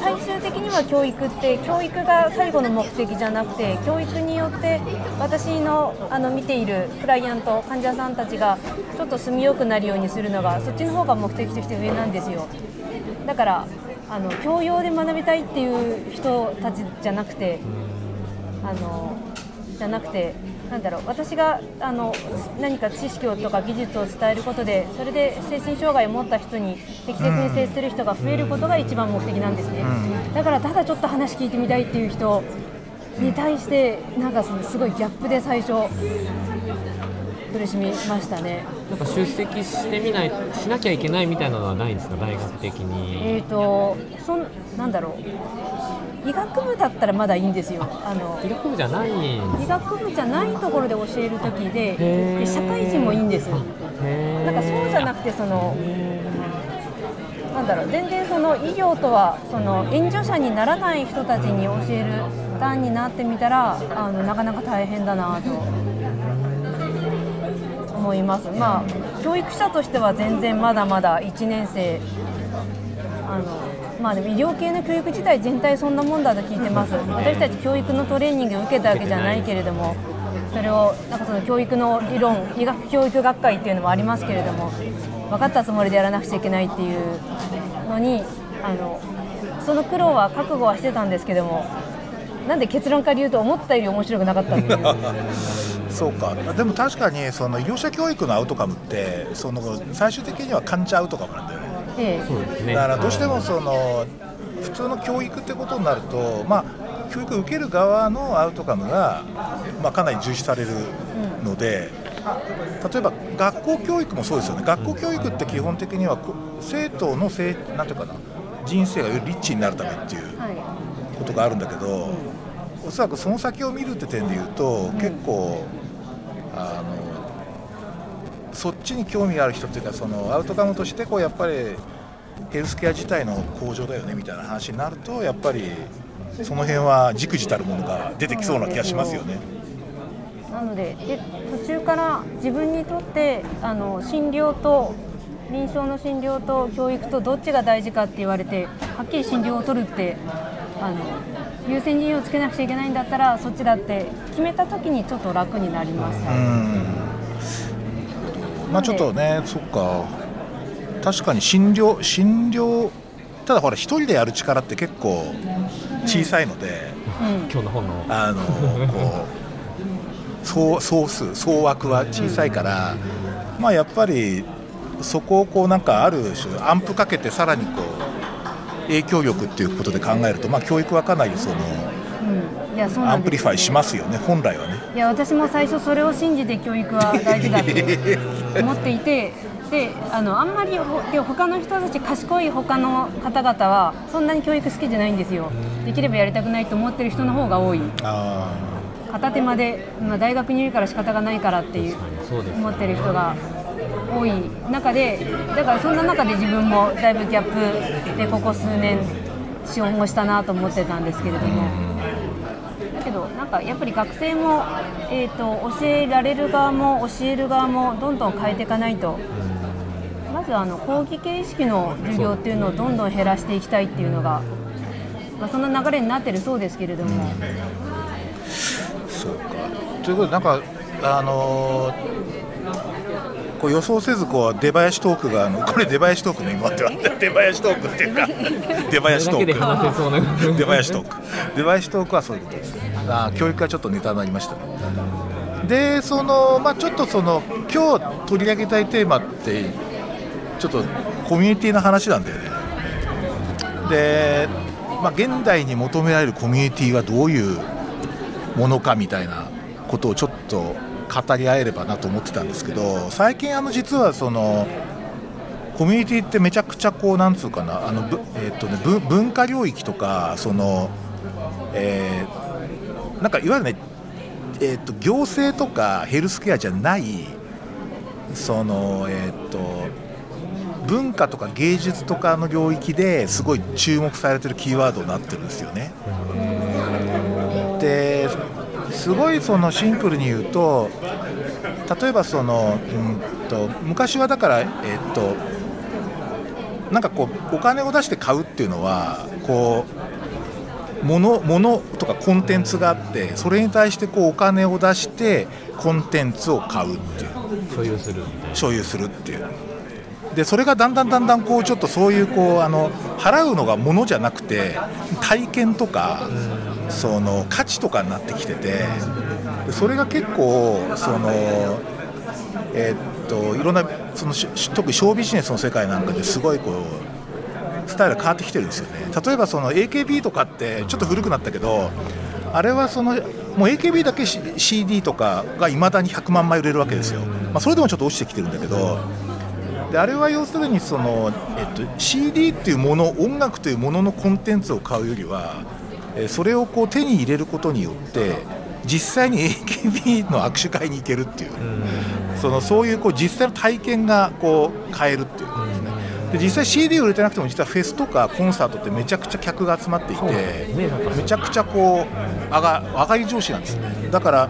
最終的には教育って教育が最後の目的じゃなくて教育によって私のあの見ているクライアント患者さんたちがちょっと住みよくなるようにするのがそっちの方が目的として上なんですよ。だからあの教養で学びたいっていう人たちじゃなくてあのじゃなくてなんだろう私があの何か知識をとか技術を伝えることでそれで精神障害を持った人に適切に接する人が増えることが一番目的なんですね、だからただちょっと話聞いてみたいっていう人に対してなんかそのすごいギャップで最初苦しみましたね。なんか出席してみないしなきゃいけないみたいなのはないんですか？大学的に。えっ、とそんなんだろう医学部だったらまだいいんですよ。あの医学部じゃないん医学部じゃないところで教える時で社会人もいいんですなへんかそうじゃなくてそのなんだろう全然その医療とはその援助者にならない人たちに教える段になってみたらあのなかなか大変だなと思います。まあ教育者としては全然まだまだ1年生あのまあでも医療系の教育自体全体そんなもんだと聞いてます。私たち教育のトレーニング受けたわけじゃないけれどもそれをなんかその教育の理論医学教育学会っていうのもありますけれども分かったつもりでやらなくちゃいけないっていうのにあのその苦労は覚悟はしてたんですけどもなんで結論から言うと思ったより面白くなかったっていう。そうか。でも確かにその医療者教育のアウトカムってその最終的には患者アウトカムなんだよねええそうですね。だからどうしてもその普通の教育ってことになると、まあ、教育を受ける側のアウトカムが、まあ、かなり重視されるので、例えば学校教育もそうですよね。学校教育って基本的にはこ生徒のせいなんていうかな人生がよりリッチになるためっていうはい。ことがあるんだけど、おそらくその先を見るって点で言うと、結構あのそっちに興味がある人っていうかそのアウトカムとしてこうやっぱりヘルスケア自体の向上だよねみたいな話になるとやっぱりその辺はじくじたるものが出てきそうな気がしますよね。なのでで途中から自分にとってあの診療と臨床の診療と教育とどっちが大事かって言われてはっきり診療を取るってあの優先順位をつけなくちゃいけないんだったらそっちだって決めた時にちょっと楽になりました。うんまあちょっとね、そっか確かに診療診療ただほら一人でやる力って結構小さいので、うん。今日の本の。あのこう総総数総枠は小さいから、まあやっぱりそこをこうなんかある種アンプかけてさらにこう影響力っていうことで考えると、まあ、教育はかなりそのうん。いやそ amp lify しますよね本来はね。いや私も最初それを信じて教育は大事だと思っていて であのあんまりほで他の人たち賢い他の方々はそんなに教育好きじゃないんですよ。できればやりたくないと思ってる人の方が多い。あ片手間で、まあ、大学にいるから仕方がないからっていうそうです思ってる人が多い中でだからそんな中で自分もだいぶギャップでここ数年資本をしたなと思ってたんですけれども。だけどなんかやっぱり学生も、えー、と教えられる側も教える側もどんどん変えていかないとまずあの講義形式の授業っていうのをどんどん減らしていきたいっていうのが、まあ、そんな流れになってるそうですけれども。そうか。ということでなんかあのーこう予想せずこう出囃子トークがあのこれ出囃子トークの今っては。出囃子トークっていうか出囃子トーク。出囃子トーク。出囃子トークはそういうことです。あー教育がちょっとネタになりましたね。でそのまあちょっとその今日取り上げたいテーマってちょっとコミュニティの話なんだよね。で、まあ、現代に求められるコミュニティはどういうものかみたいなことをちょっと語り合えればなと思ってたんですけど最近あの実はそのコミュニティってめちゃくちゃこうなんつうかなあの、ぶえっとね、文化領域とかその、えーなんかいわゆるね、えっと行政とかヘルスケアじゃないそのえっと文化とか芸術とかの領域ですごい注目されてるキーワードになってるんですよね。ですごいそのシンプルに言うと例えばその、うん、と昔はだから、えっとなんかこうお金を出して買うっていうのはこう物物とかコンテンツがあってそれに対してこうお金を出してコンテンツを買うっていう。所有する所有するっていうでそれがだんだんだんだんこうちょっとそういうこうあの払うのが物じゃなくて体験とかその価値とかになってきててでそれが結構そのえっといろんなそのし特にショービジネスの世界なんかですごいこうスタイル変わってきてるんですよね。例えばその AKB とかってちょっと古くなったけどあれはそのもう AKB だけ C- CD とかがいまだに100万枚売れるわけですよ、まあ、それでもちょっと落ちてきてるんだけどであれは要するにその、えっと、CD っていうもの音楽というもののコンテンツを買うよりはえーそれをこう手に入れることによって実際に AKB の握手会に行けるっていう。そのそういうこう実際の体験がこう買えるっていう。ことですねで実際 CD 売れてなくても実はフェスとかコンサートってめちゃくちゃ客が集まっていてめちゃくちゃこう上が上がり調子なんですね。だから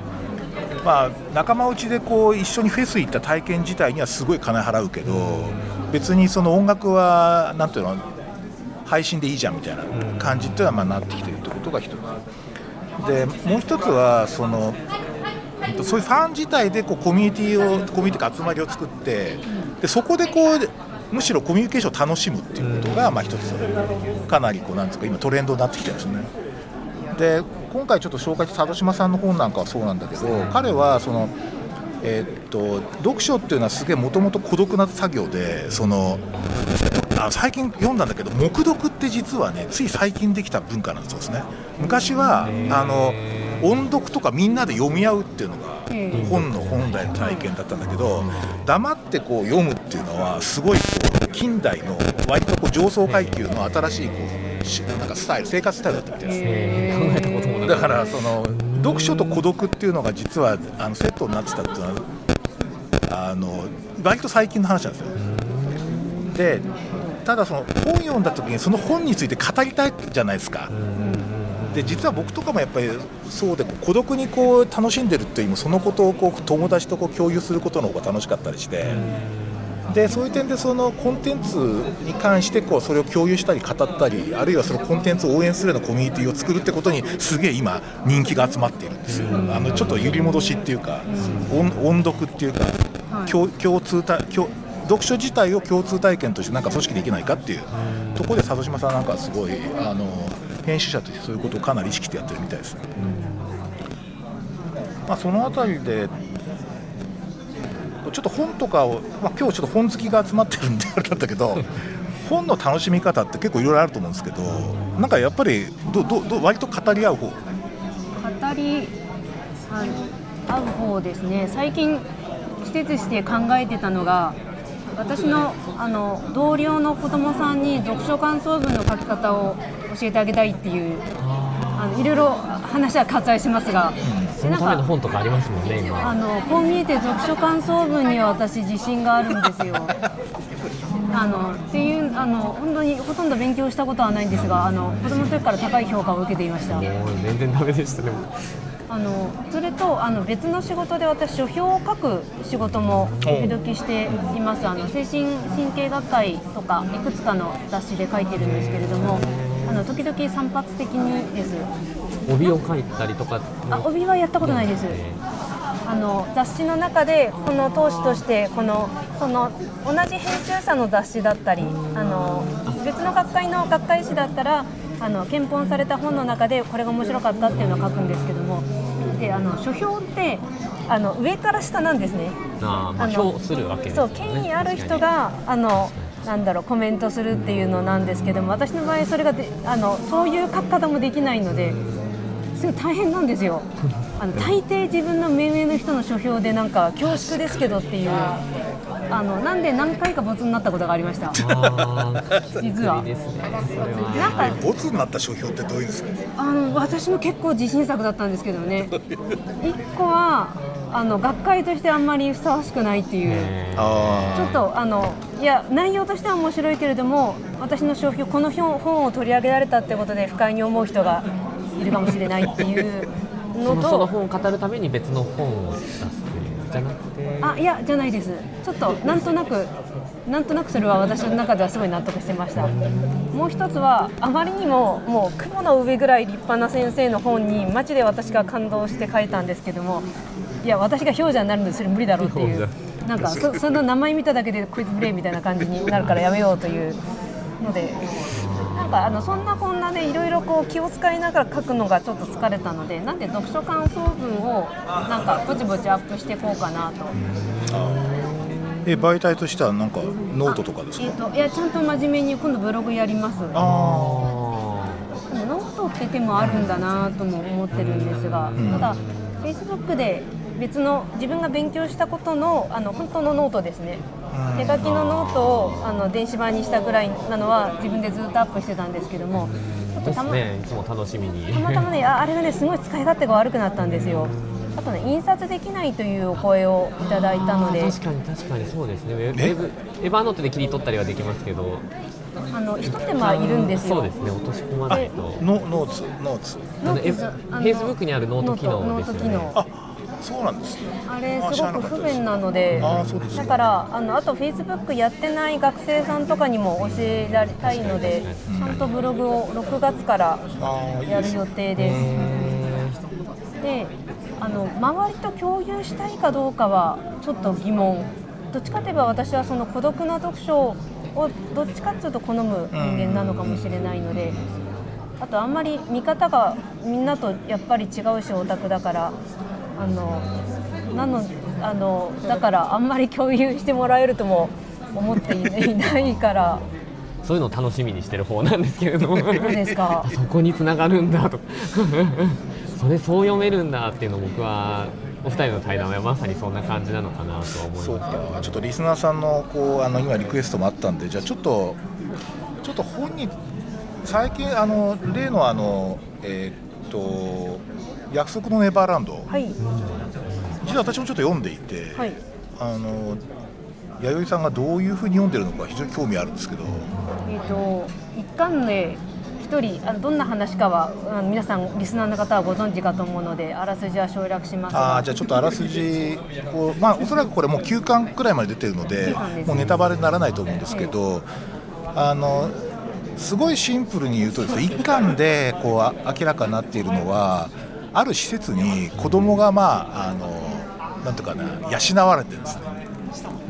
まあ、仲間内でこう一緒にフェス行った体験自体にはすごい金払うけど別にその音楽はなんていうの配信でいいじゃんみたいな感じっていうのはまあなってきてるってことが一つ。でもう一つはそのえっとそういうファン自体でこうコミュニティをコミュニティが集まりを作ってでそこでこうむしろコミュニケーションを楽しむっていうことがまあ一つかなりこうなんですか今トレンドになってきてるんですね。で今回ちょっと紹介した佐渡島さんの本なんかはそうなんだけど彼はその、えーっと読書っていうのはすげえもともと孤独な作業でそのあ最近読んだんだけど黙読って実はねつい最近できた文化なんですよね。昔はあの音読とかみんなで読み合うっていうのが本の本来の体験だったんだけど黙ってこう読むっていうのはすごいこう近代の割とこう上層階級の新しいこうしなんかスタイル生活スタイルだったみたいです。えだからその読書と孤独っていうのが実はあのセットになってたっていうのはあの割と最近の話なんですよ。でただその本読んだ時にその本について語りたいじゃないですか。で実は僕とかもやっぱりそうで孤独にこう楽しんでるっていうよりもそのことをこう友達とこう共有することの方が楽しかったりして。でそういう点でそのコンテンツに関してこうそれを共有したり語ったりあるいはそのコンテンツを応援するようなコミュニティを作るってことにすげえ今人気が集まっているんですよ、あのちょっと揺り戻しっていうか、音音読っていうか、はい。共共通体共読書自体を共通体験としてなんか組織できないかっていうところで佐渡島さんなんかはすごいあの編集者としてそういうことをかなり意識してやってるみたいですね。まあ、そのあたりでちょっと本とかを、まあ、今日ちょっと本好きが集まってるんであれなんだけど 本の楽しみ方って結構いろいろあると思うんですけどなんかやっぱりどどど割と語り合う方？語りあ合う方ですね。最近季節して考えてたのが私のあの同僚の子供さんに読書感想文の書き方を教えてあげたいっていうあのいろいろ話は割愛しますが、そのための本とかありますもんね今。あのこう見えて読書感想文には私自信があるんですよ。あのっていうあの本当にほとんど勉強したことはないんですがあの子供の時から高い評価を受けていました。もう全然ダメでしたでもあのそれとあの別の仕事で私書評を書く仕事も時々しています。あの精神神経学会とかいくつかの雑誌で書いてるんですけれどもあの時々散発的にです帯を書いたりとかあ帯はやったことないです。あの雑誌の中でこの当誌としてこのその同じ編集者の雑誌だったりあの別の学会の学会誌だったらあの検本された本の中でこれが面白かったっていうのを書くんですけども。であの書評ってあの上から下なんですね。あ評するわけですそう権威ある人があのなんだろうコメントするっていうのなんですけども私の場合それがであのそういう書き方もできないのですごい大変なんですよ。あの大抵自分の目上の人の書評でなんか恐縮ですけどっていうあのなんで何回かボツになったことがありました。実は。なんかボツになった書評ってどういうんですか？あの私も結構自信作だったんですけどね。一個はあの学会としてあんまりふさわしくないっていう。ちょっとあのいや内容としては面白いけれども私の商標この本本を取り上げられたってことで不快に思う人がいるかもしれないっていう。の そのそのと本を語るために別の本を出すっていうじゃなくて。あいやじゃないです。ちょっとなんとなくなんとなくそれは私の中ではすごい納得してました。もう一つはあまりにももう雲の上ぐらい立派な先生の本にマジで私が感動して書いたんですけどもいや私が氷山になるのでそれ無理だろうっていう。なんかそその名前見ただけでクイズプレイみたいな感じになるからやめようというのでなんかあのそんなこんなでいろいろこう気を使いながら書くのがちょっと疲れたのでなんで読書感想文をなんかぼちぼちアップしていこうかなと。え媒体としてはなんかノートとかですか？えー、といやちゃんと真面目に今度ブログやります。でもあノートって手もあるんだなとも思ってるんですが、ん。ただ Facebook で別の自分が勉強したことのあの本当のノートですね。うん手書きのノートをあの電子版にしたぐらいなのは自分でずっとアップしてたんですけどもちょっとですたまねいつも楽しみに。たまたまねああれがねすごい使い勝手が悪くなったんですよ。あとね印刷できないというお声をいただいたので。確かに確かに。そうですね。ウェブえ？ウェブエヴァーノートで切り取ったりはできますけど。あの一手間いるんですよ。そうですね。落とし込まないと。ノノーツノーツ。あのえノートあの Facebook にあるノート機能ですよね。ト機能。あそうなんですね。あれあすごく不便なのでだからあのあとフェイスブックやってない学生さんとかにも教えられたいのでちゃんとブログを6月からやる予定です。であの周りと共有したいかどうかはちょっと疑問。どっちかといえば私はその孤独な読書をどっちかっていうと好む人間なのかもしれないのであとあんまり見方がみんなとやっぱり違うしオタクだからあのなのあのだからあんまり共有してもらえるとも思っていないから。そういうのを楽しみにしてる方なんですけれども。どうですか。そこに繋がるんだと。それそう読めるんだっていうのを僕はお二人の対談はまさにそんな感じなのかなとは思いそうますけど。かちょっとリスナーさんのこうあの今リクエストもあったんでじゃあちょっとちょっと本に最近あの例のあのえーっと約束のネバーランド、はい。実は私もちょっと読んでいて、はい。あの弥生さんがどういうふうに読んでるのか非常に興味あるんですけど。えー、と一巻で一人あのどんな話かはあの皆さんリスナーの方はご存知かと思うのであらすじは省略しますあがーじゃあちょっとあらすじこう、まあ、おそらくこれもう9巻くらいまで出てるので9巻ですもうネタバレにならないと思うんですけど、あのすごいシンプルに言うとですね1巻でこう明らかになっているのはある施設に子供がまああのなんとかな養われてるんですね。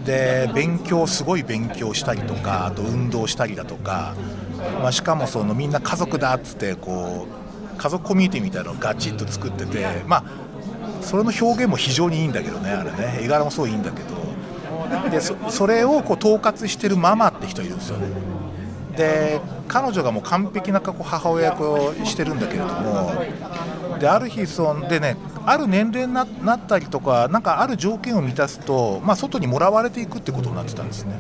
で勉強すごい勉強したりとかあと運動したりだとか、まあ、しかもそのみんな家族だっつってこう家族コミュニティみたいなのをガチッと作っててまあそれの表現も非常にいいんだけどねあれね。絵柄もすごいいんだけど。でそそれをこう統括してるママって人いるんですよね。で彼女がもう完璧な母親役をしてるんだけれどもである日そんでねある年齢になったりとかなんかある条件を満たすと、まあ、外にもらわれていくってことになってたんですね。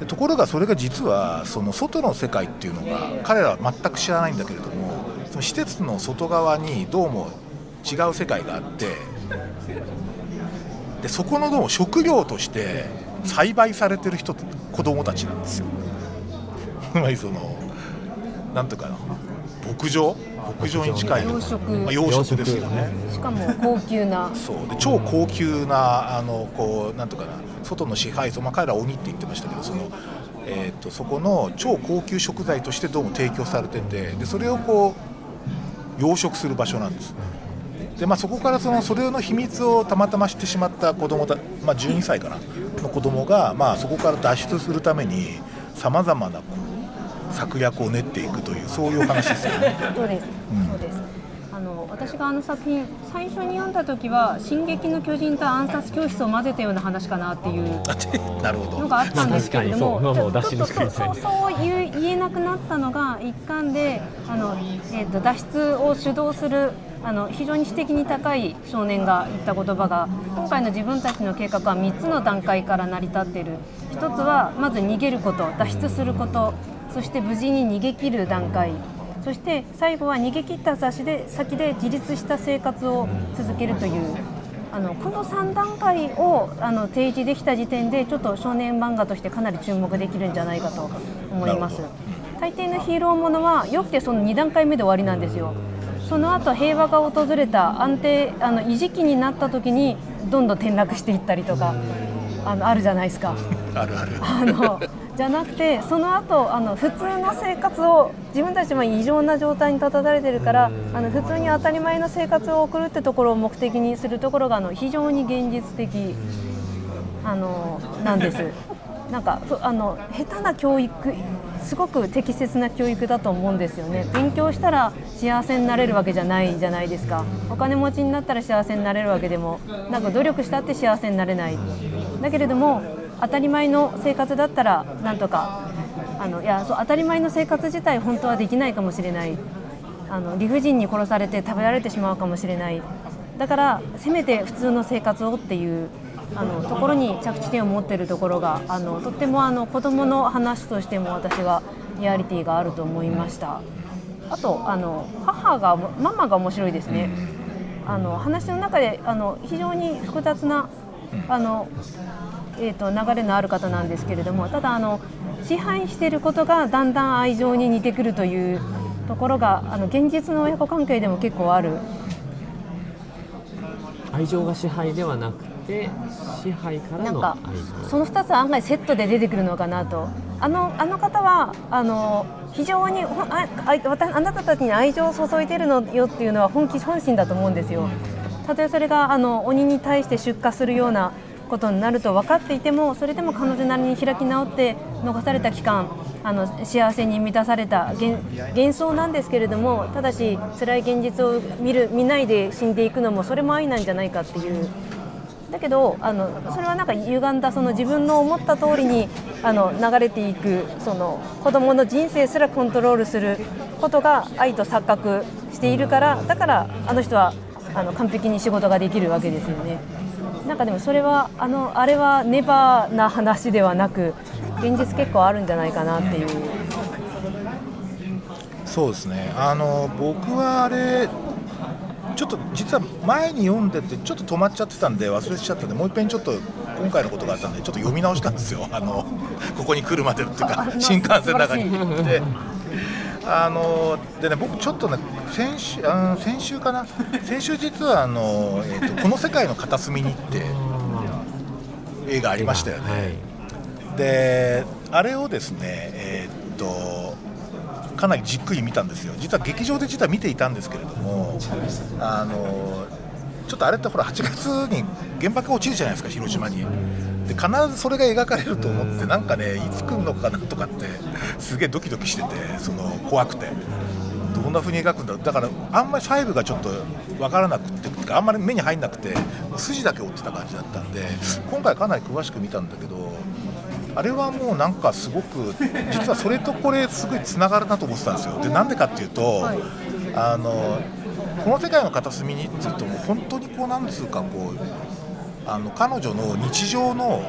でところがそれが実はその外の世界っていうのが彼らは全く知らないんだけれどもその施設の外側にどうも違う世界があってでそこのどうも食料として栽培されてる人って子供たちなんですよ。まりそのなんとかな牧場？牧場に近い養殖。まあ養殖ですよね。しかも高級な。そう。で超高級なあのこうなんとかな外の支配層、まあ、彼らは鬼って言ってましたけどその、えー、とそこの超高級食材としてどうも提供されててでそれをこう養殖する場所なんです。ねで、まあ、そこからそのそれの秘密をたまたま知ってしまった子供た、まあ、12歳かなの子供がまあそこから脱出するためにさまざまなこう策略を練っていくというそういうお話ですよね。そうです、うん。そうです。あの私があの作品最初に読んだ時は「進撃の巨人」と暗殺教室を混ぜたような話かなっていう。なるほど。のがあったんですけれども、まあそうそうそう言う言えなくなったのが一巻であの、えー、と脱出を主導するあの非常に知的に高い少年が言った言葉が今回の自分たちの計画は3つの段階から成り立っている。一つはまず逃げること脱出することそして無事に逃げ切る段階。そして最後は逃げ切った先で先で自立した生活を続けるという。あのこの3段階をあの提示できた時点でちょっと少年漫画としてかなり注目できるんじゃないかと思います。大抵のヒーローものはよくてその2段階目で終わりなんですよ。その後平和が訪れた安定あの維持期になった時にどんどん転落していったりとかあのあるじゃないですか。あるある。あのじゃなくてその後あの普通の生活を自分たちも異常な状態に立たされてるからあの普通に当たり前の生活を送るってところを目的にするところがあの非常に現実的あのなんです。なんかあの下手な教育すごく適切な教育だと思うんですよね。勉強したら幸せになれるわけじゃないじゃないですか。お金持ちになったら幸せになれるわけでもなんか努力したって幸せになれない。だけれども当たり前の生活だったらなんとかあのいやそう当たり前の生活自体本当はできないかもしれない。あの理不尽に殺されて食べられてしまうかもしれない。だからせめて普通の生活をっていうあのところに着地点を持ってるところがあのとってもあの子どもの話としても私はリアリティがあると思いました。あとあの母がママが面白いですね。あの話の中であの非常に複雑なあの、えーと、流れのある方なんですけれどもただあの支配していることがだんだん愛情に似てくるというところがあの現実の親子関係でも結構ある。愛情が支配ではなくて支配からのその2つは案外セットで出てくるのかなと。あのあの方はあの非常にあああなたたちに愛情を注いでるのよっていうのは本気本心だと思うんですよ。たとえそれがあの鬼に対して出荷するようなことになると分かっていてもそれでも彼女なりに開き直って残された期間あの幸せに満たされた幻想なんですけれどもただし辛い現実を見る見ないで死んでいくのもそれも愛なんじゃないかっていうだけどあのそれはなんか歪んだその自分の思った通りにあの流れていくその子供の人生すらコントロールすることが愛と錯覚しているからだからあの人はあの完璧に仕事ができるわけですよね。なんかでもそれはあのあれはネバーな話ではなく現実結構あるんじゃないかなっていう。そうですね。あの僕はあれちょっと実は前に読んでてちょっと止まっちゃってたんで忘れちゃったんでもう一遍ちょっと今回のことがあったんでちょっと読み直したんですよ。あのここに来るまでっていうか新幹線の中に。行ってあのでね僕ちょっとね先週あ先週かな？先週実はあの、えーと「この世界の片隅に」って映画ありましたよね、はい、であれをですねえっ、とかなりじっくり見たんですよ。実は劇場で実は見ていたんですけれどもあのちょっとあれってほら8月に原爆が落ちるじゃないですか広島にで必ずそれが描かれると思ってなんかねいつ来るのかなとかってすげえドキドキしててその怖くて。どんな風に描くんだろう。だからあんまり細部がちょっと分からなくてあんまり目に入んなくて筋だけ追ってた感じだったんで今回かなり詳しく見たんだけどあれはもうなんかすごく実はそれとこれすごいつながるなと思ってたんですよ。でなんでかっていうと、はい、あのこの世界の片隅にっていうともう本当にこうなんつうかこうあの彼女の日常の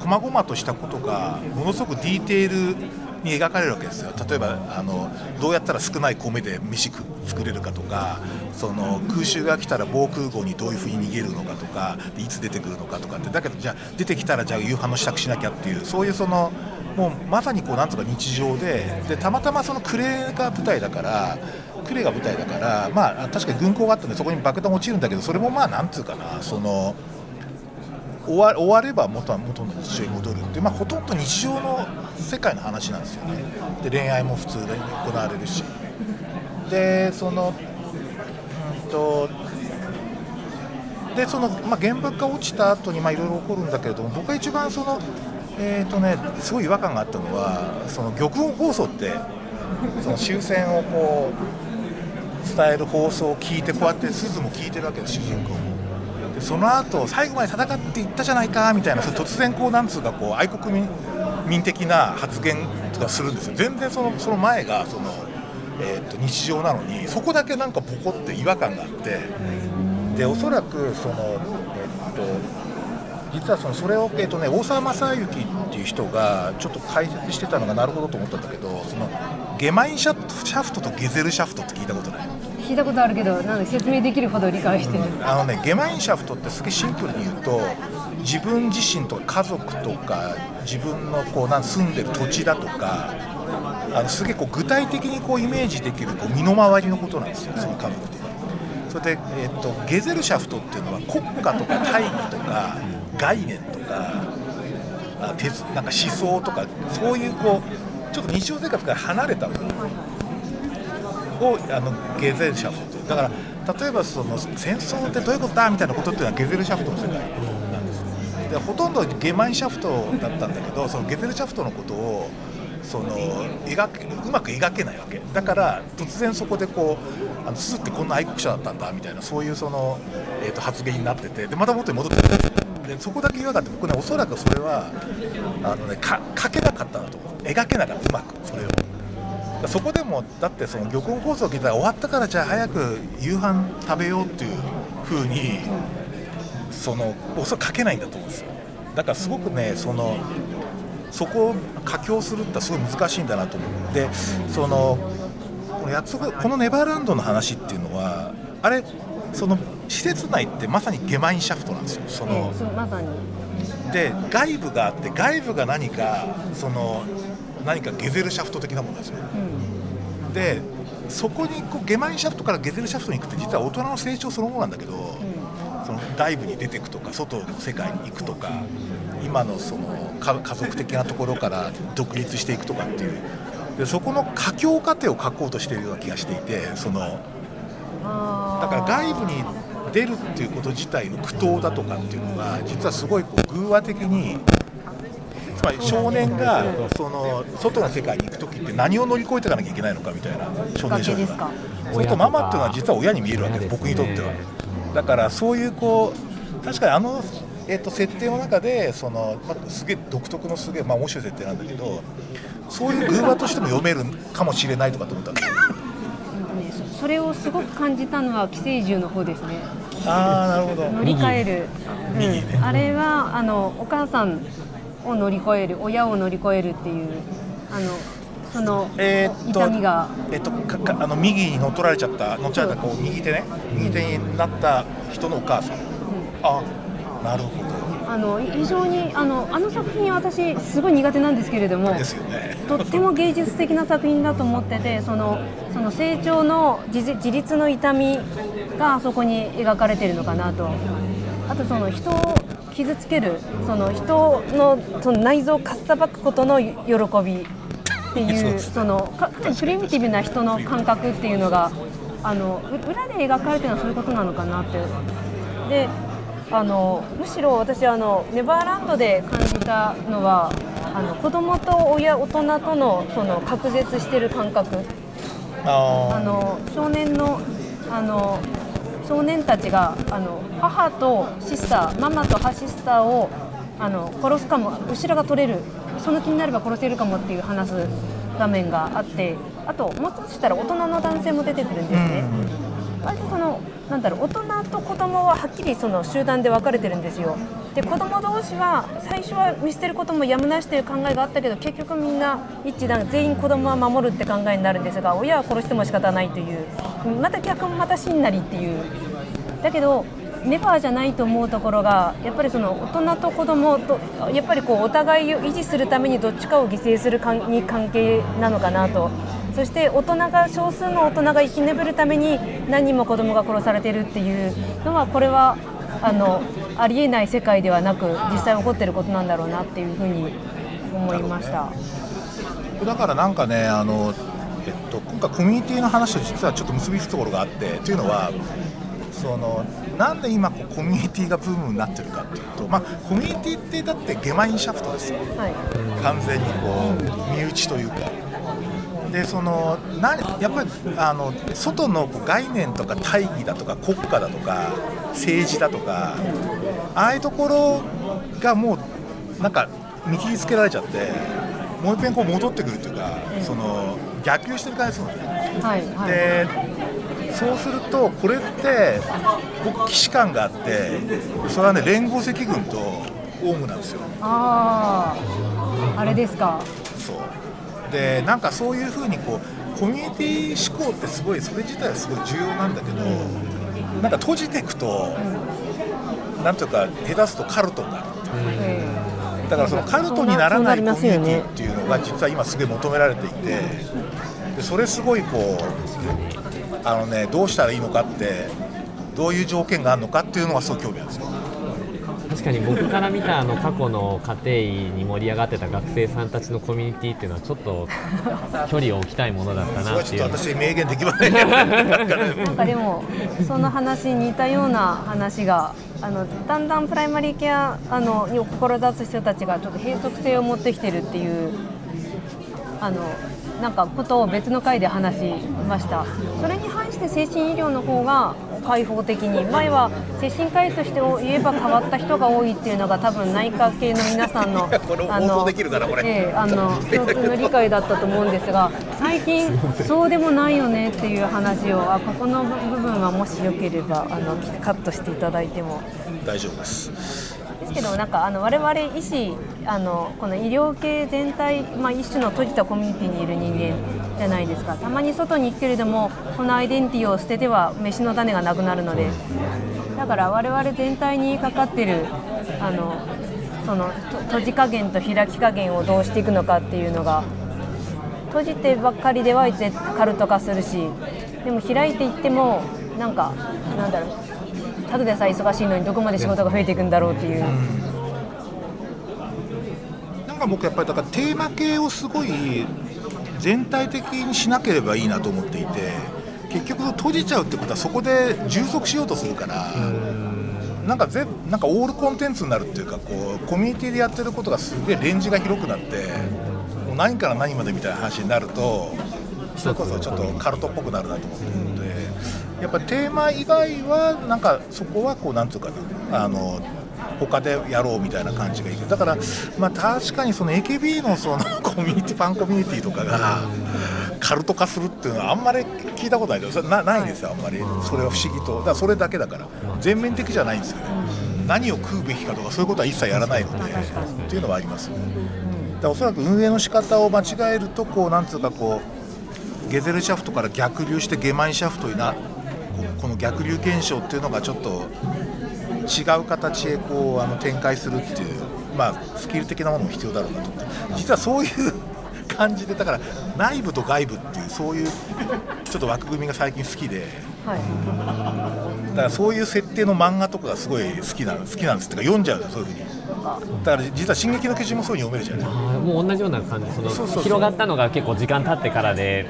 細々としたことがものすごくディテールに描かれるわけですよ。例えばあのどうやったら少ない米で飯作れるかとかその空襲が来たら防空壕にどういうふうに逃げるのかとかいつ出てくるのかとかって。だけどじゃあ出てきたらじゃあ夕飯の支度しなきゃっていうそういうそのもうまさにこうなんとか日常ででたまたまその呉が舞台だから呉が舞台だからまあ確かに軍港があったんでそこに爆弾落ちるんだけどそれもまあなんつうかなその。終わ終われば元は元の日常に戻るっていう、まあ、ほとんど日常の世界の話なんですよねで恋愛も普通で行われるしでそのうんとでその、まあ、原爆が落ちた後にまあいろいろ起こるんだけれども僕が一番そのえーとね、すごい違和感があったのはその玉音放送ってその終戦をこう伝える放送を聞いてこうやって鈴も聞いてるわけで主人公も。でその後最後まで戦っていったじゃないかみたいな突然こうなんつうかこう愛国民的な発言とかするんですよ全然そのその前がその、えー、と日常なのにそこだけなんかボコって違和感があってでおそらくその、えー、と実はそのそれを、えーとね、大沢正幸っていう人がちょっと解説してたのがなるほどと思ったんだけどそのゲマインシャフトとゲゼルシャフトって聞いたことない？聞いたことあるけどなんで説明できるほど理解してる、あのねゲマインシャフトってすげえシンプルに言うと自分自身とか家族とか自分のこうなん住んでる土地だとかあのすげえこう具体的にこうイメージできるこう身の回りのことなんですよ、その家族っていうのは。それで、えー、とゲゼルシャフトっていうのは国家とか大義とか概念とかあ鉄なんか思想とかそういうこうちょっと日常生活から離れたものをあのゲゼルシャフト。っていうだから例えばその戦争ってどういうことだみたいなことっていうのはゲゼルシャフトの世界なんですねでほとんどゲマインシャフトだったんだけどそのゲゼルシャフトのことをその描けうまく描けないわけ。だから突然そこでこうあのスってこんな愛国者だったんだみたいなそういうその、えー、と発言になってて。でまた元に戻ってくる。でそこだけ言わなかった僕ねおそらくそれはあの、ね、か書けなかったなと思う。描けなかった。うまく。それを。そこでもだってその玉音放送聞いたら終わったからじゃあ早く夕飯食べようっていう風にそのおそらく書けないんだと思うんですよ。だからすごくねそのそこを佳境するってすごい難しいんだなと思ってそのこの約束このネバーランドの話っていうのはあれその施設内ってまさにゲマインシャフトなんですよ。そのそうまさに。で外部があって外部が何かその何かゲゼルシャフト的なものなんですよ。うん。でそこにこうゲマインシャフトからゲゼルシャフトに行くって実は大人の成長そのものなんだけど、その外部に出ていくとか外の世界に行くとか今のそのか家族的なところから独立していくとかっていう。でそこの佳境過程を書こうとしているような気がしていてそのだから外部に出るっていうこと自体の苦闘だとかっていうのが実はすごいこう偶話的につまり少年がその外の世界に行く時って何を乗り越えていかなきゃいけないのかみたいな少年少女が。それとママっていうのは実は親に見えるわけで僕にとっては。だからそういうこう確かにあの、えっと設定の中でその、まあ、すげえ独特のすげえ、まあ、面白い設定なんだけどそういう偶話としても読めるかもしれないとかと思ったんとねそそれをすごく感じたのは寄生獣の方ですねああなるほど。乗り換える、うんあれはあのお母さんを乗り越える親を乗り越えるっていうあのそのえーっと痛みが。えっと、かかあの右に乗っ取られちゃった乗っ取られたこう右手ね右手になった人のお母さん、あなるほあの非常にあのあの作品私すごい苦手なんですけれどもね。とっても芸術的な作品だと思っててそのその成長の自自立の痛みがあそこに描かれているのかなと。あとその人を傷つけるその人のその内臓をかっさばくことの喜びっていう そのかプリミティブな人の感覚っていうのがあのう裏で描かれてるのはそういうことなのかなって。であのむしろ私あのネバーランドで感じたのはあの子供と親大人とのその隔絶してる感覚。ああの少年のあの少年たちがあの母とシスターママとハシスターをあの殺すかも後ろが取れるその気になれば殺せるかもっていう話す場面があってあともう少ししたら大人の男性も出てくるんですね。割とそのなんだろう大人と子供ははっきりその集団で分かれてるんですよ。で子供同士は最初は見捨てることもやむなしという考えがあったけど結局みんな一致団全員子供は守るって考えになるんですが親は殺しても仕方ないという。また逆もまた真なりっていう。だけどネバーじゃないと思うところがやっぱりその大人と子供とやっぱりこうお互いを維持するためにどっちかを犠牲する関に関係なのかなと。そして大人が少数の大人が生き延びるために何人も子供が殺されてるっていうのはこれはあのありえない世界ではなく実際起こってることなんだろうなっていうふうに思いました。だからなんかねあの、えっと、今回コミュニティの話と実はちょっと結びつくところがあってというのはそのなんで今こうコミュニティがブームになってるかっていうと、まあ、コミュニティってだってゲマインシャフトですよはい完全にこう身内というか。でそのなやっぱりあの外の概念とか大義だとか国家だとか政治だとかああいうところがもうなんか見切りつけられちゃってもう一遍こう戻ってくるというかその逆流してる感じするのね。はいはいでそうするとこれって僕既視感があってそれはね連合赤軍とオウムなんですよ。あああれですかそうでなんかそういうふうにこうコミュニティ思考ってすごいそれ自体はすごい重要なんだけどなんか閉じていくとなんというか下手すとカルトになるえだからそのカルトにならないコミュニティっていうのが実は今すごい求められていてでそれすごいこうあのねどうしたらいいのかってどういう条件があるのかっていうのがすごい興味あるんですよ確かに僕から見たあの過去の家庭医に盛り上がってた学生さんたちのコミュニティっていうのはちょっと距離を置きたいものだったなっていう。ょっと私明言できませんなんかでもその話に似たような話があのだんだんプライマリーケアあのを志す人たちがちょっと閉塞性を持ってきてるっていうあのなんかことを別の回で話しましたそれに反して精神医療の方が開放的に。前は精神科医として言えば変わった人が多いっていうのが多分内科系の皆さんの これ放送できるかなこれ。ええあの 共通の理解だったと思うんですが最近そうでもないよねっていう話をあここの部分はもしよければあのカットしていただいても。大丈夫ですけどなんかあの我々医師あのこの医療系全体、まあ、一種の閉じたコミュニティにいる人間じゃないですか。たまに外に行くけれどもこのアイデンティティを捨てては飯の種がなくなるので。だから我々全体にかかってるあのその閉じ加減と開き加減をどうしていくのかっていうのが閉じてばっかりではカルト化するしでも開いていってもなんかなんだろうただでさえ忙しいのにどこまで仕事が増えていくんだろうっていう。なんか僕やっぱりだからテーマ系をすごい全体的にしなければいいなと思っていて結局閉じちゃうってことはそこで充足しようとするからなんかぜなんかオールコンテンツになるっていうかこうコミュニティでやってることがすげえレンジが広くなってもう何から何までみたいな話になるとそれこそちょっとカルトっぽくなるなと思ってやっぱりテーマ以外はなんかそこはこうなんていうかなあの他でやろうみたいな感じがいいけどだから、まあ、確かにその AKB のそのコミュニティファンコミュニティとかがカルト化するっていうのはあんまり聞いたことないですよ。なないんですよあんまり。それは不思議と。だからそれだけだから。全面的じゃないんですよね。何を食うべきかとかそういうことは一切やらないので。っていうのはあります。だからおそらく運営の仕方を間違えるとこうなんつうかこうゲゼルシャフトから逆流してゲマインシャフトになこうこの逆流現象っていうのがちょっと違う形へこうあの展開するっていう、まあ、スキル的なものも必要だろうなと。思って実はそういう感じでだから内部と外部っていうそういうちょっと枠組みが最近好きで。はい。だからそういう設定の漫画とかがすごい好きな好きなんです。っていうか読んじゃうんですよそういうふうに。だから実は「進撃の巨人」もそういうふうに読めるじゃない。もう同じような感じ。その広がったのが結構時間経ってからで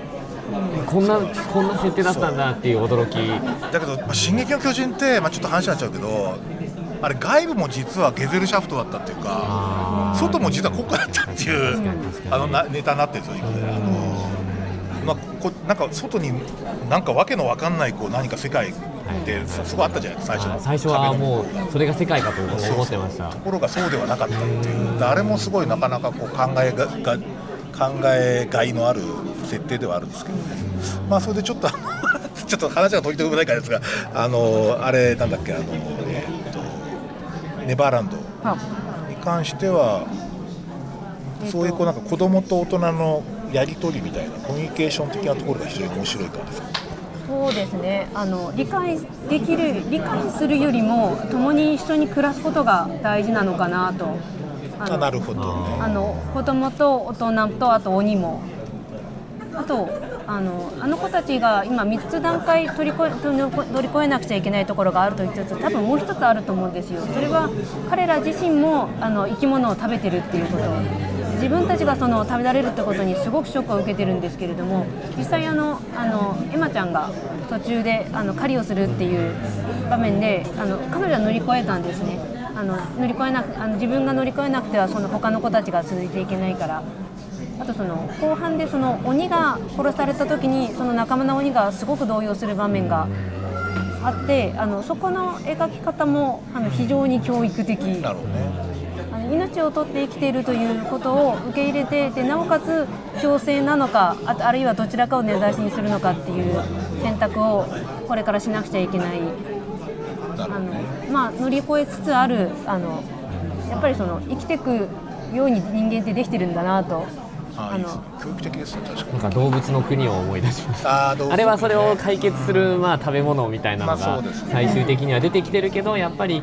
こんなこんな設定だったんだっていう驚き。だけど「まあ進撃の巨人」って、まあ、ちょっと話になっちゃうけどあれ外部も実はゲゼルシャフトだったっていうかあ外も実は国家だったっていうあのなネタになってるんですよあのまあ、こなんか外になんかわけのわかんないこう何か世界ってそすごいあったじゃないですか最初の。最初はもうそれが世界かと思ってました。ところがそうではなかったっていう。であれもすごいなかなかこう考えがが考えがいのある設定ではあるんですけどね。まあそれでちょっと ちょっと話が取り留めないからですがあのあれなんだっけあのえーっとネバーランドあに関してはそういうこうなんか子供と大人のやり取りみたいなコミュニケーション的なところが非常に面白いからですねそうですね。あの理解できる理解するよりも共に一緒に暮らすことが大事なのかなと。あなるほどね。あの子供と大人とあと鬼もあとあのあの子たちが今3つ段階取り越え乗り越えなくちゃいけないところがあると言いつつ多分もう一つあると思うんですよ。それは彼ら自身もあの生き物を食べてるっていうこと。自分たちがその食べられるってことにすごくショックを受けてるんですけれども実際あのあのエマちゃんが途中であの狩りをするっていう場面であの彼女は乗り越えたんですね。あの乗り越えなくあの自分が乗り越えなくてはその他の子たちが続いていけないから。あとその後半でその鬼が殺された時にその仲間の鬼がすごく動揺する場面があってあのそこの描き方もあの非常に教育的。ね。あの命を取って生きているということを受け入れてでなおかつ強制なのかああるいはどちらかを根ざしにするのかっていう選択をこれからしなくちゃいけない。なるほどあの、まあ、乗り越えつつあるあのやっぱりその生きていくように人間ってできてるんだなとあいいですね。教育的ですね確かに。なんか動物の国を思い出しました。ああれはそれを解決する、まあ、食べ物みたいなのが最終的には出てきてるけどやっぱり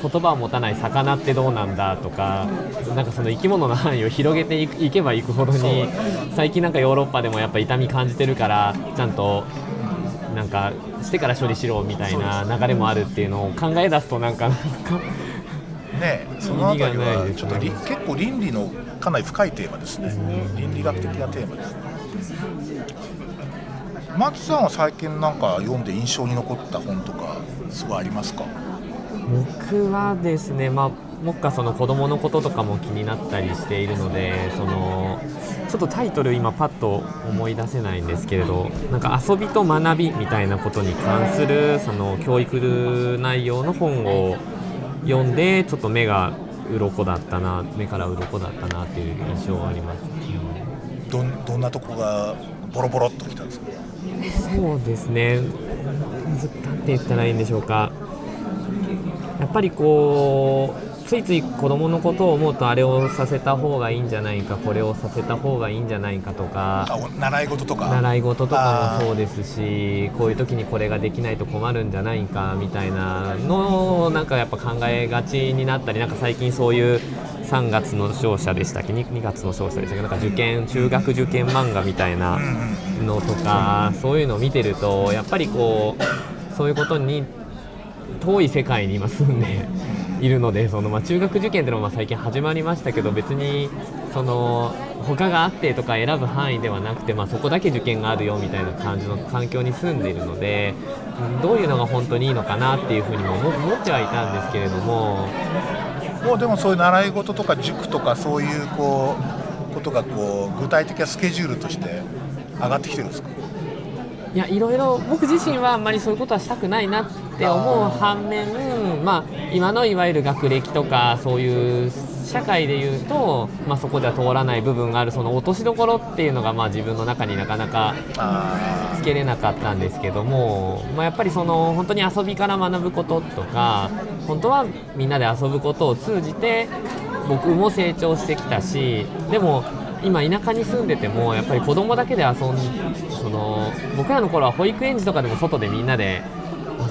言葉を持たない魚ってどうなんだとかなんかその生き物の範囲を広げていくいけばいくほどに最近なんかヨーロッパでもやっぱ痛み感じてるからちゃんとなんかしてから処理しろみたいな流れもあるっていうのを考え出すとなんかなんかねそのあたり意味がないはですね。ちょっとり結構倫理のかなり深いテーマですね。倫理学的なテーマです。ね松さんは最近なんか読んで印象に残った本とかすごいありますか？僕はですね、まあ、もっかその子供のこととかも気になったりしているのでそのちょっとタイトル今パッと思い出せないんですけれどなんか遊びと学びみたいなことに関するその教育内容の本を読んでちょっと目が鱗だったな目から鱗だったなっていう印象はあります。ど。んどんなとこがボロボロっときたんですか？そうですね、ずなんて言ったらいいんでしょうか、やっぱりこう、ついつい子供のことを思うと、あれをさせた方がいいんじゃないか、これをさせた方がいいんじゃないかとか、習い事とか。習い事とかもそうですし、こういう時にこれができないと困るんじゃないかみたいなのを、なんかやっぱ考えがちになったり、なんか最近そういう。3月の勝者でしたっけ？2, 2月の勝者でしたっけ？なんか受験中学受験漫画みたいなのとかそういうのを見てるとやっぱりこうそういうことに遠い世界に今住んでいるのでその、まあ、中学受験っていうのもまあ最近始まりましたけど別にその他があってとか選ぶ範囲ではなくて、まあ、そこだけ受験があるよみたいな感じの環境に住んでいるのでうんどういうのが本当にいいのかなっていうふうにも思思ってはいたんですけれども。もうでもそういう習い事とか塾とかそういうこうことがこう具体的なスケジュールとして上がってきてるんですか？いやいろいろ僕自身はあんまりそういうことはしたくないなって思う反面、まあ、今のいわゆる学歴とかそういう社会でいうと、まあ、そこでは通らない部分があるその落としどころっていうのがまあ自分の中になかなかつけれなかったんですけども、まあ、やっぱりその本当に遊びから学ぶこととか本当はみんなで遊ぶことを通じて僕も成長してきたしでも今田舎に住んでてもやっぱり子供だけで遊んその僕らの頃は保育園児とかでも外でみんなで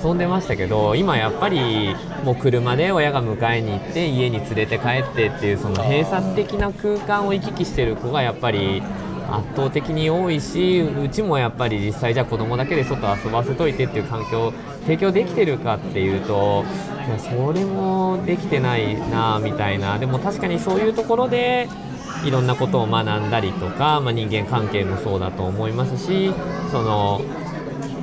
遊んでましたけど今やっぱりもう車で親が迎えに行って家に連れて帰ってっていうその閉鎖的な空間を行き来してる子がやっぱり圧倒的に多いしうちもやっぱり実際じゃあ子供だけで外遊ばせといてっていう環境を提供できてるかっていうといやそれもできてないなみたいな。でも確かにそういうところでいろんなことを学んだりとか、まあ、人間関係もそうだと思いますしその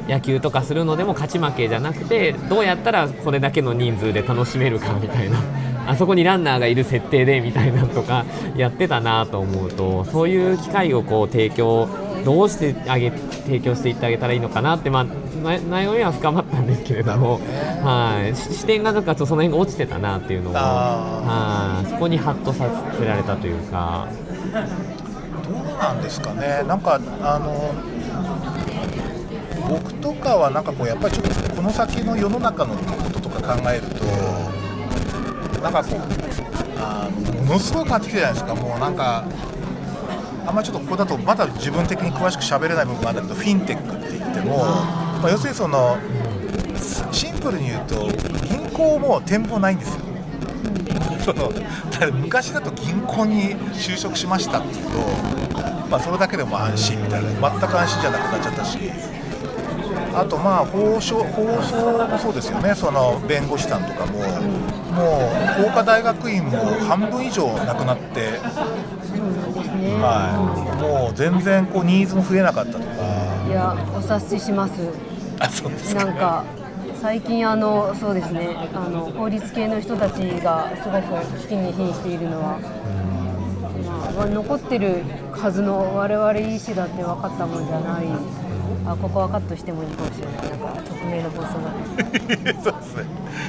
野球とかするのでも勝ち負けじゃなくてどうやったらこれだけの人数で楽しめるかみたいな。あそこにランナーがいる設定でみたいなのとかやってたなと思うとそういう機会をこう提供どうしてあげ提供していってあげたらいいのかなって、まあ、な悩みは深まったんですけれども、はい、し視点がなんかその辺が落ちてたなっていうのをあはい。そこにハッとさせられたというか。どうなんですかね。なんかあの僕とかはなんかこうやっぱりちょっとこの先の世の中のこととか考えるとなんかこうあのものすごい変わってきてるじゃないですかもうなんかあんまりちょっとここだとまだ自分的に詳しく喋れない部分があるんだけどフィンテックって言っても、まあ、要するにそのシンプルに言うと銀行も店舗ないんですよ。そのだから昔だと銀行に就職しましたっていうと、まあ、それだけでも安心みたいな全く安心じゃなくなっちゃったしあとまあ法書法曹もそうですよね。その弁護士さんとかも。もう法科大学院も半分以上なくなって、はい、もう全然こうニーズも増えなかったとか。いやお察しします。あそうですか。なんか最近あのそうですね。あの法律系の人たちがすごく危機に瀕しているのは、まあ、残ってるはずの我々医師だって分かったもんじゃないあここはカットしてもいいかもしれないなんか匿名の放送が そうですね。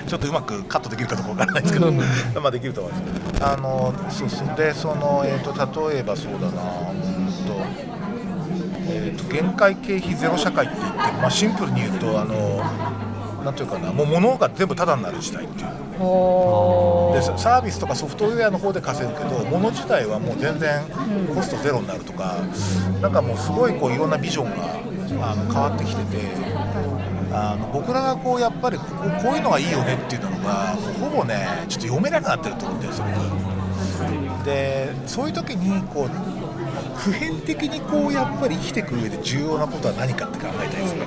ちょっとうまくカットできるかどうかわからないですけど、まあできると思います。あのそうそうでそのえっ、と例えばそうだな、うんとえっ、と限界経費ゼロ社会って言って、まあシンプルに言うとあのなんていうかな、もう物が全部タダになる時代っていう。ほでサービスとかソフトウェアの方で稼ぐけど物自体はもう全然コストゼロになるとか、なんかもうすごいこういろんなビジョンがあの変わってきててあの僕らがこうやっぱりこここういうのがいいよねっていうのがほぼねちょっと読めなくなってると思ってるんですよ。でそういう時にこう普遍的にこうやっぱり生きていく上で重要なことは何かって考えたりする